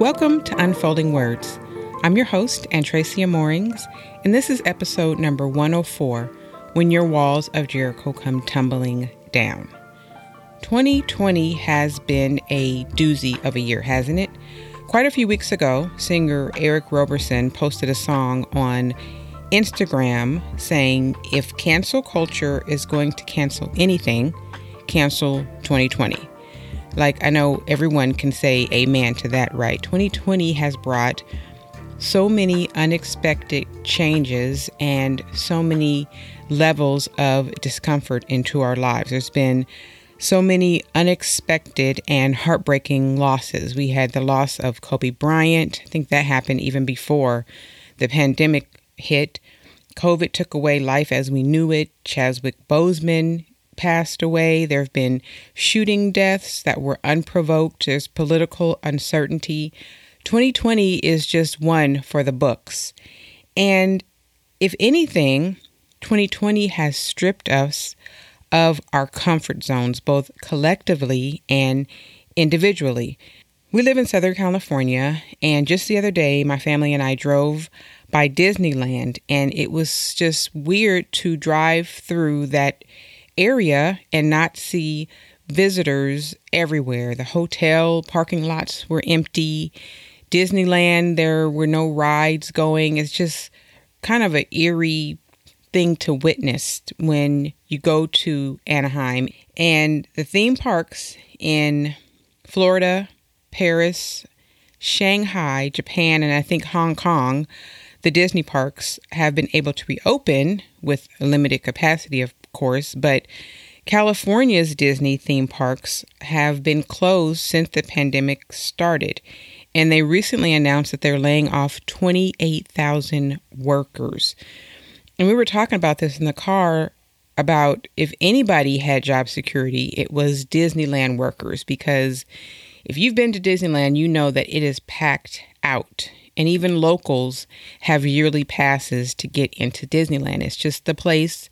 Welcome to Unfolding Words. I'm your host, Antracia Moorings, and this is episode number 104 When Your Walls of Jericho Come Tumbling Down. 2020 has been a doozy of a year, hasn't it? Quite a few weeks ago, singer Eric Roberson posted a song on Instagram saying, If cancel culture is going to cancel anything, cancel 2020. Like, I know everyone can say amen to that, right? 2020 has brought so many unexpected changes and so many levels of discomfort into our lives. There's been so many unexpected and heartbreaking losses. We had the loss of Kobe Bryant. I think that happened even before the pandemic hit. COVID took away life as we knew it. Chadwick Boseman passed away. There have been shooting deaths that were unprovoked. There's political uncertainty. 2020 is just one for the books. And if anything, 2020 has stripped us of our comfort zones, both collectively and individually. We live in Southern California, and just the other day, my family and I drove by Disneyland, and it was just weird to drive through that area and not see visitors everywhere. The hotel parking lots were empty. Disneyland, there were no rides going. It's just kind of an eerie thing to witness when you go to Anaheim. And the theme parks in Florida, Paris, Shanghai, Japan, and I think Hong Kong, the Disney parks have been able to reopen with a limited capacity, of course, but California's Disney theme parks have been closed since the pandemic started. And they recently announced that they're laying off 28,000 workers. And we were talking about this in the car about if anybody had job security, it was Disneyland workers because if you've been to Disneyland, you know that it is packed out. And even locals have yearly passes to get into Disneyland. It's just the place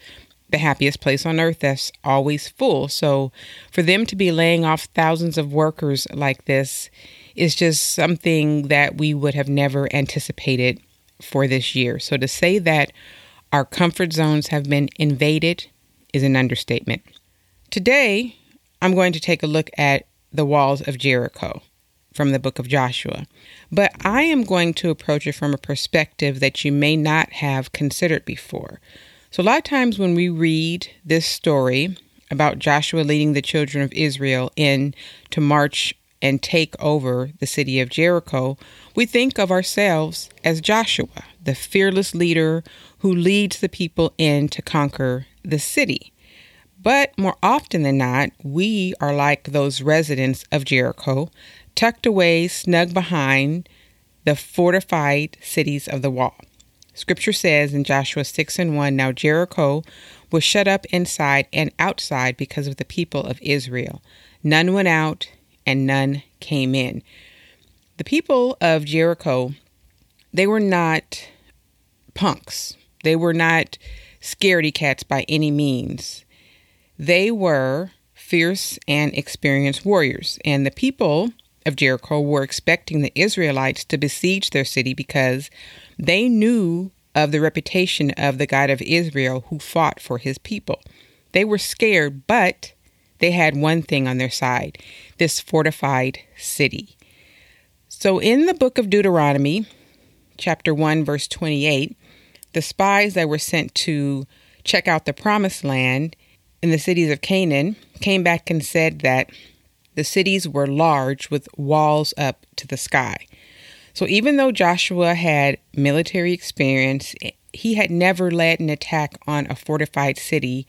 the happiest place on earth that's always full. So for them to be laying off thousands of workers like this is just something that we would have never anticipated for this year. So to say that our comfort zones have been invaded is an understatement. Today, I'm going to take a look at the walls of Jericho from the book of Joshua. But I am going to approach it from a perspective that you may not have considered before. So, a lot of times when we read this story about Joshua leading the children of Israel in to march and take over the city of Jericho, we think of ourselves as Joshua, the fearless leader who leads the people in to conquer the city. But more often than not, we are like those residents of Jericho, tucked away snug behind the fortified cities of the wall. Scripture says in Joshua 6 and 1 Now Jericho was shut up inside and outside because of the people of Israel. None went out and none came in. The people of Jericho, they were not punks. They were not scaredy cats by any means. They were fierce and experienced warriors. And the people of Jericho were expecting the Israelites to besiege their city because they knew of the reputation of the God of Israel who fought for his people. They were scared, but they had one thing on their side this fortified city. So in the book of Deuteronomy, chapter 1, verse 28, the spies that were sent to check out the promised land in the cities of Canaan came back and said that the cities were large with walls up to the sky. So even though Joshua had military experience, he had never led an attack on a fortified city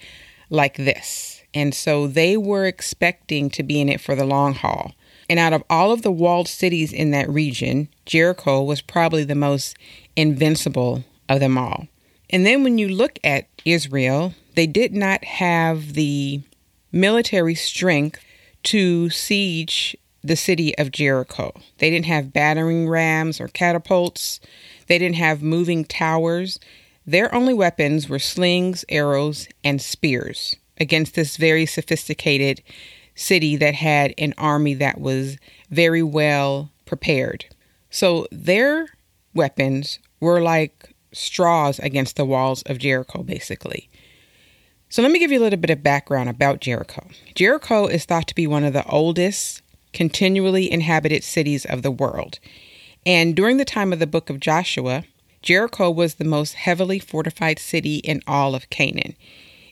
like this. And so they were expecting to be in it for the long haul. And out of all of the walled cities in that region, Jericho was probably the most invincible of them all. And then when you look at Israel, they did not have the military strength to siege the city of Jericho. They didn't have battering rams or catapults. They didn't have moving towers. Their only weapons were slings, arrows, and spears against this very sophisticated city that had an army that was very well prepared. So their weapons were like straws against the walls of Jericho, basically. So let me give you a little bit of background about Jericho. Jericho is thought to be one of the oldest continually inhabited cities of the world. And during the time of the book of Joshua, Jericho was the most heavily fortified city in all of Canaan.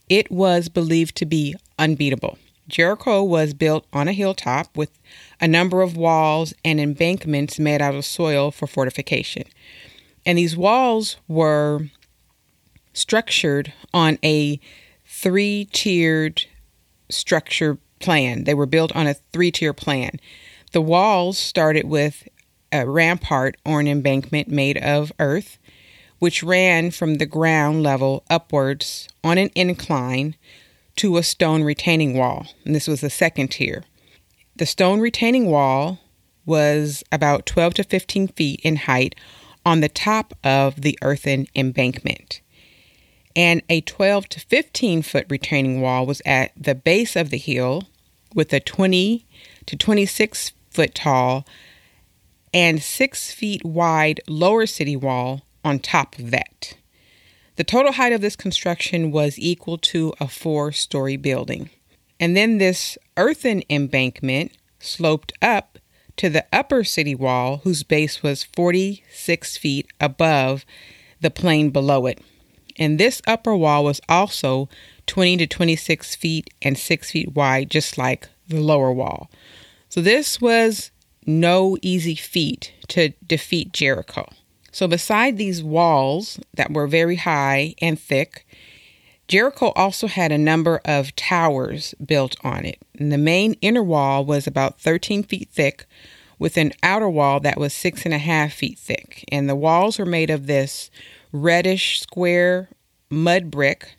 It was believed to be unbeatable. Jericho was built on a hilltop with a number of walls and embankments made out of soil for fortification. And these walls were structured on a three tiered structure plan. They were built on a three tier plan. The walls started with a rampart or an embankment made of earth, which ran from the ground level upwards on an incline to a stone retaining wall. And this was the second tier. The stone retaining wall was about 12 to 15 feet in height on the top of the earthen embankment. And a 12 to 15 foot retaining wall was at the base of the hill with a 20 to 26 foot tall and 6 feet wide lower city wall on top of that. The total height of this construction was equal to a four story building. And then this earthen embankment sloped up to the upper city wall, whose base was 46 feet above the plain below it. And this upper wall was also 20 to 26 feet and 6 feet wide, just like the lower wall. So this was no easy feat to defeat Jericho. So, beside these walls that were very high and thick, Jericho also had a number of towers built on it. And the main inner wall was about 13 feet thick, with an outer wall that was six and a half feet thick. And the walls were made of this reddish square mud brick,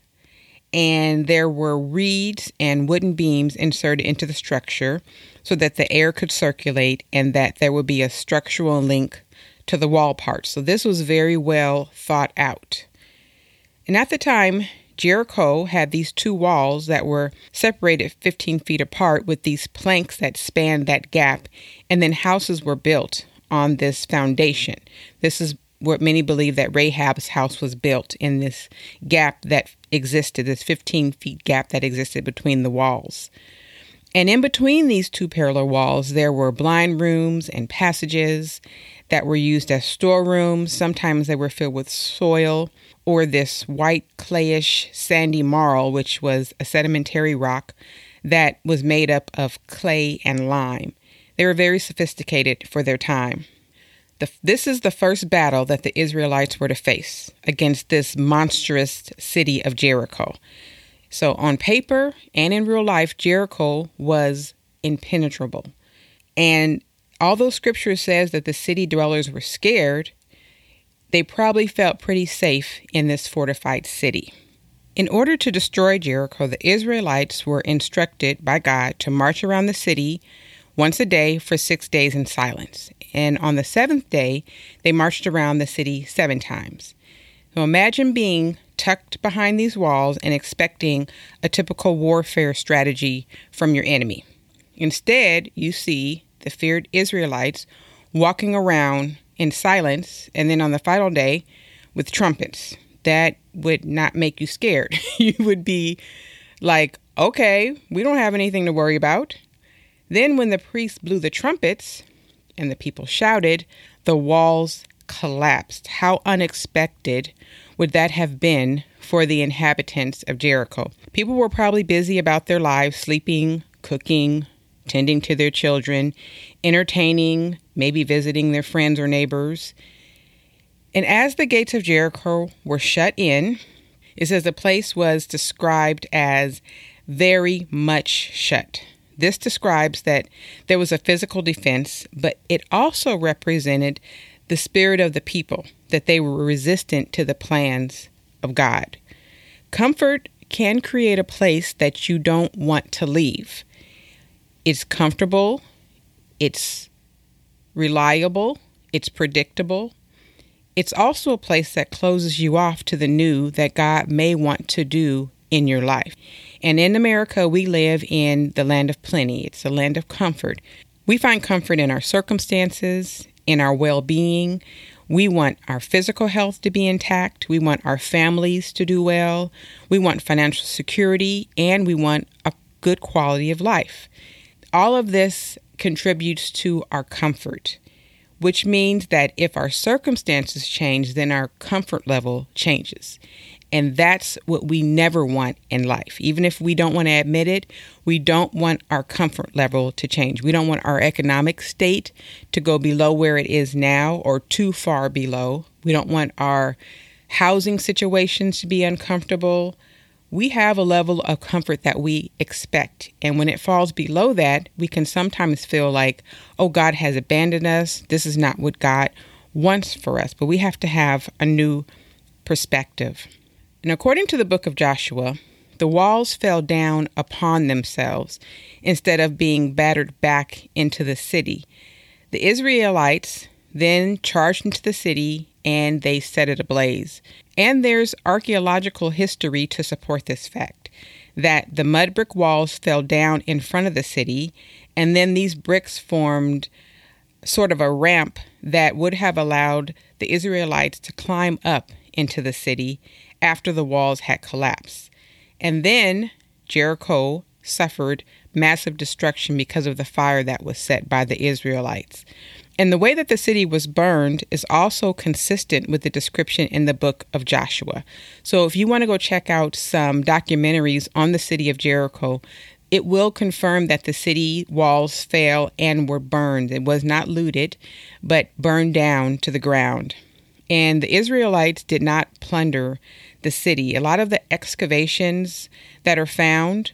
and there were reeds and wooden beams inserted into the structure so that the air could circulate and that there would be a structural link to the wall parts. So this was very well thought out. And at the time, Jericho had these two walls that were separated 15 feet apart with these planks that spanned that gap, and then houses were built on this foundation. This is what many believe that Rahab's house was built in this gap that existed, this 15 feet gap that existed between the walls. And in between these two parallel walls, there were blind rooms and passages that were used as storerooms. Sometimes they were filled with soil or this white clayish sandy marl, which was a sedimentary rock that was made up of clay and lime. They were very sophisticated for their time. The, this is the first battle that the Israelites were to face against this monstrous city of Jericho. So, on paper and in real life, Jericho was impenetrable. And although scripture says that the city dwellers were scared, they probably felt pretty safe in this fortified city. In order to destroy Jericho, the Israelites were instructed by God to march around the city once a day for six days in silence. And on the seventh day, they marched around the city seven times. So imagine being tucked behind these walls and expecting a typical warfare strategy from your enemy. Instead, you see the feared Israelites walking around in silence, and then on the final day with trumpets. That would not make you scared. you would be like, okay, we don't have anything to worry about. Then, when the priests blew the trumpets and the people shouted, the walls collapsed. How unexpected would that have been for the inhabitants of Jericho? People were probably busy about their lives, sleeping, cooking, tending to their children, entertaining, maybe visiting their friends or neighbors. And as the gates of Jericho were shut in, it says the place was described as very much shut. This describes that there was a physical defense, but it also represented the spirit of the people, that they were resistant to the plans of God. Comfort can create a place that you don't want to leave. It's comfortable, it's reliable, it's predictable. It's also a place that closes you off to the new that God may want to do in your life. And in America, we live in the land of plenty, it's a land of comfort. We find comfort in our circumstances, in our well being. We want our physical health to be intact. We want our families to do well. We want financial security and we want a good quality of life. All of this contributes to our comfort, which means that if our circumstances change, then our comfort level changes. And that's what we never want in life. Even if we don't want to admit it, we don't want our comfort level to change. We don't want our economic state to go below where it is now or too far below. We don't want our housing situations to be uncomfortable. We have a level of comfort that we expect. And when it falls below that, we can sometimes feel like, oh, God has abandoned us. This is not what God wants for us. But we have to have a new perspective. And according to the book of Joshua, the walls fell down upon themselves instead of being battered back into the city. The Israelites then charged into the city and they set it ablaze. And there's archaeological history to support this fact that the mud brick walls fell down in front of the city, and then these bricks formed sort of a ramp that would have allowed the Israelites to climb up into the city after the walls had collapsed. And then Jericho suffered massive destruction because of the fire that was set by the Israelites. And the way that the city was burned is also consistent with the description in the book of Joshua. So if you want to go check out some documentaries on the city of Jericho, it will confirm that the city walls fell and were burned. It was not looted, but burned down to the ground. And the Israelites did not plunder the city. A lot of the excavations that are found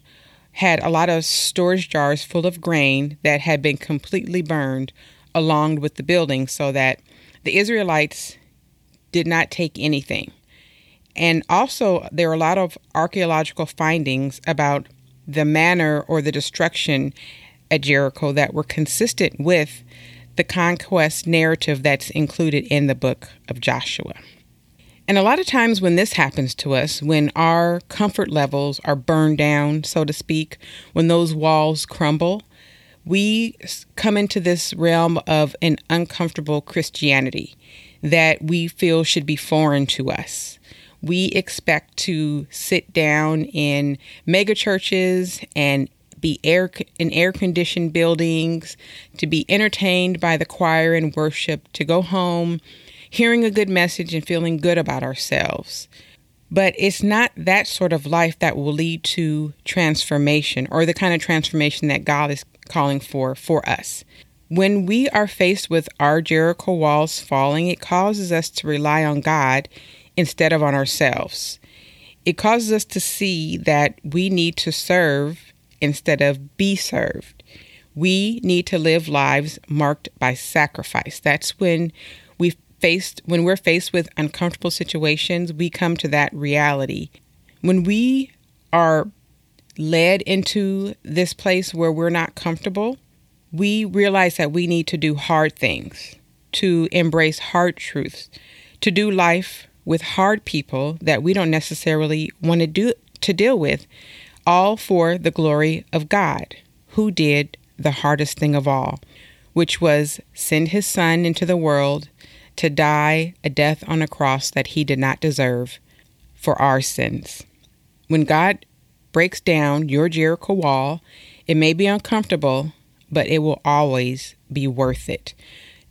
had a lot of storage jars full of grain that had been completely burned along with the building so that the Israelites did not take anything. And also, there are a lot of archaeological findings about the manner or the destruction at Jericho that were consistent with the conquest narrative that's included in the book of Joshua. And a lot of times when this happens to us, when our comfort levels are burned down, so to speak, when those walls crumble, we come into this realm of an uncomfortable Christianity that we feel should be foreign to us. We expect to sit down in mega churches and be air in air conditioned buildings, to be entertained by the choir and worship, to go home hearing a good message and feeling good about ourselves. But it's not that sort of life that will lead to transformation or the kind of transformation that God is calling for for us. When we are faced with our Jericho walls falling, it causes us to rely on God instead of on ourselves. It causes us to see that we need to serve instead of be served. We need to live lives marked by sacrifice. That's when faced when we're faced with uncomfortable situations, we come to that reality. When we are led into this place where we're not comfortable, we realize that we need to do hard things, to embrace hard truths, to do life with hard people that we don't necessarily want to do to deal with, all for the glory of God, who did the hardest thing of all, which was send his son into the world to die a death on a cross that he did not deserve for our sins. When God breaks down your Jericho wall, it may be uncomfortable, but it will always be worth it.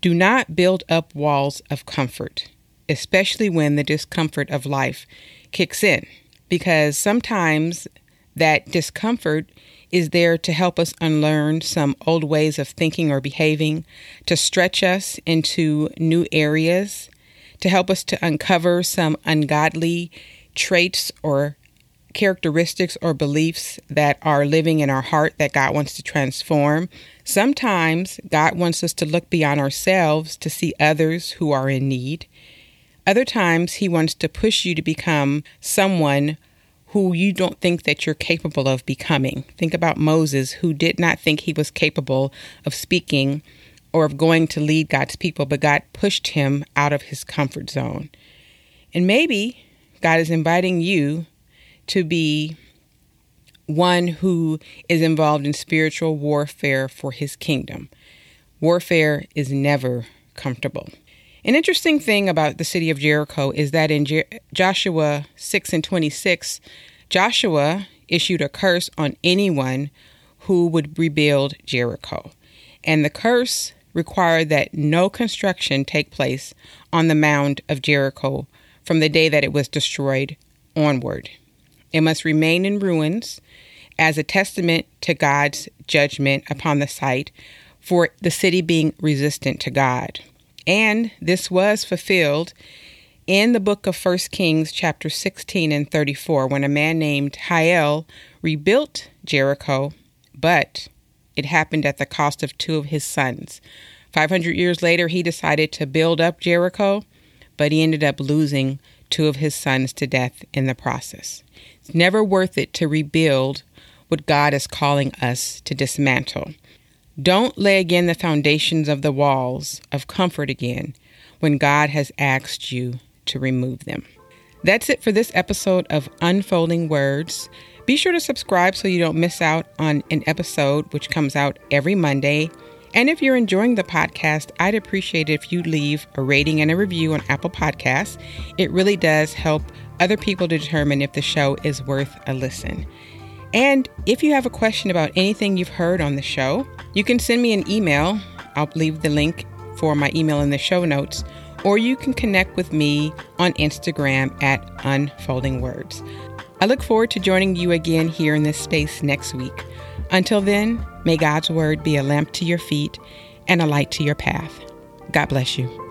Do not build up walls of comfort, especially when the discomfort of life kicks in, because sometimes that discomfort is there to help us unlearn some old ways of thinking or behaving, to stretch us into new areas, to help us to uncover some ungodly traits or characteristics or beliefs that are living in our heart that God wants to transform. Sometimes God wants us to look beyond ourselves to see others who are in need. Other times, He wants to push you to become someone who you don't think that you're capable of becoming. Think about Moses, who did not think he was capable of speaking or of going to lead God's people, but God pushed him out of his comfort zone. And maybe God is inviting you to be one who is involved in spiritual warfare for his kingdom. Warfare is never comfortable. An interesting thing about the city of Jericho is that in Jer- Joshua 6 and 26, Joshua issued a curse on anyone who would rebuild Jericho. And the curse required that no construction take place on the mound of Jericho from the day that it was destroyed onward. It must remain in ruins as a testament to God's judgment upon the site for the city being resistant to God. And this was fulfilled in the book of 1 Kings, chapter 16 and 34, when a man named Hiel rebuilt Jericho, but it happened at the cost of two of his sons. 500 years later, he decided to build up Jericho, but he ended up losing two of his sons to death in the process. It's never worth it to rebuild what God is calling us to dismantle. Don't lay again the foundations of the walls of comfort again when God has asked you to remove them. That's it for this episode of Unfolding Words. Be sure to subscribe so you don't miss out on an episode which comes out every Monday. And if you're enjoying the podcast, I'd appreciate it if you leave a rating and a review on Apple Podcasts. It really does help other people determine if the show is worth a listen. And if you have a question about anything you've heard on the show, you can send me an email. I'll leave the link for my email in the show notes or you can connect with me on Instagram at Unfolding Words. I look forward to joining you again here in this space next week. Until then, may God's Word be a lamp to your feet and a light to your path. God bless you.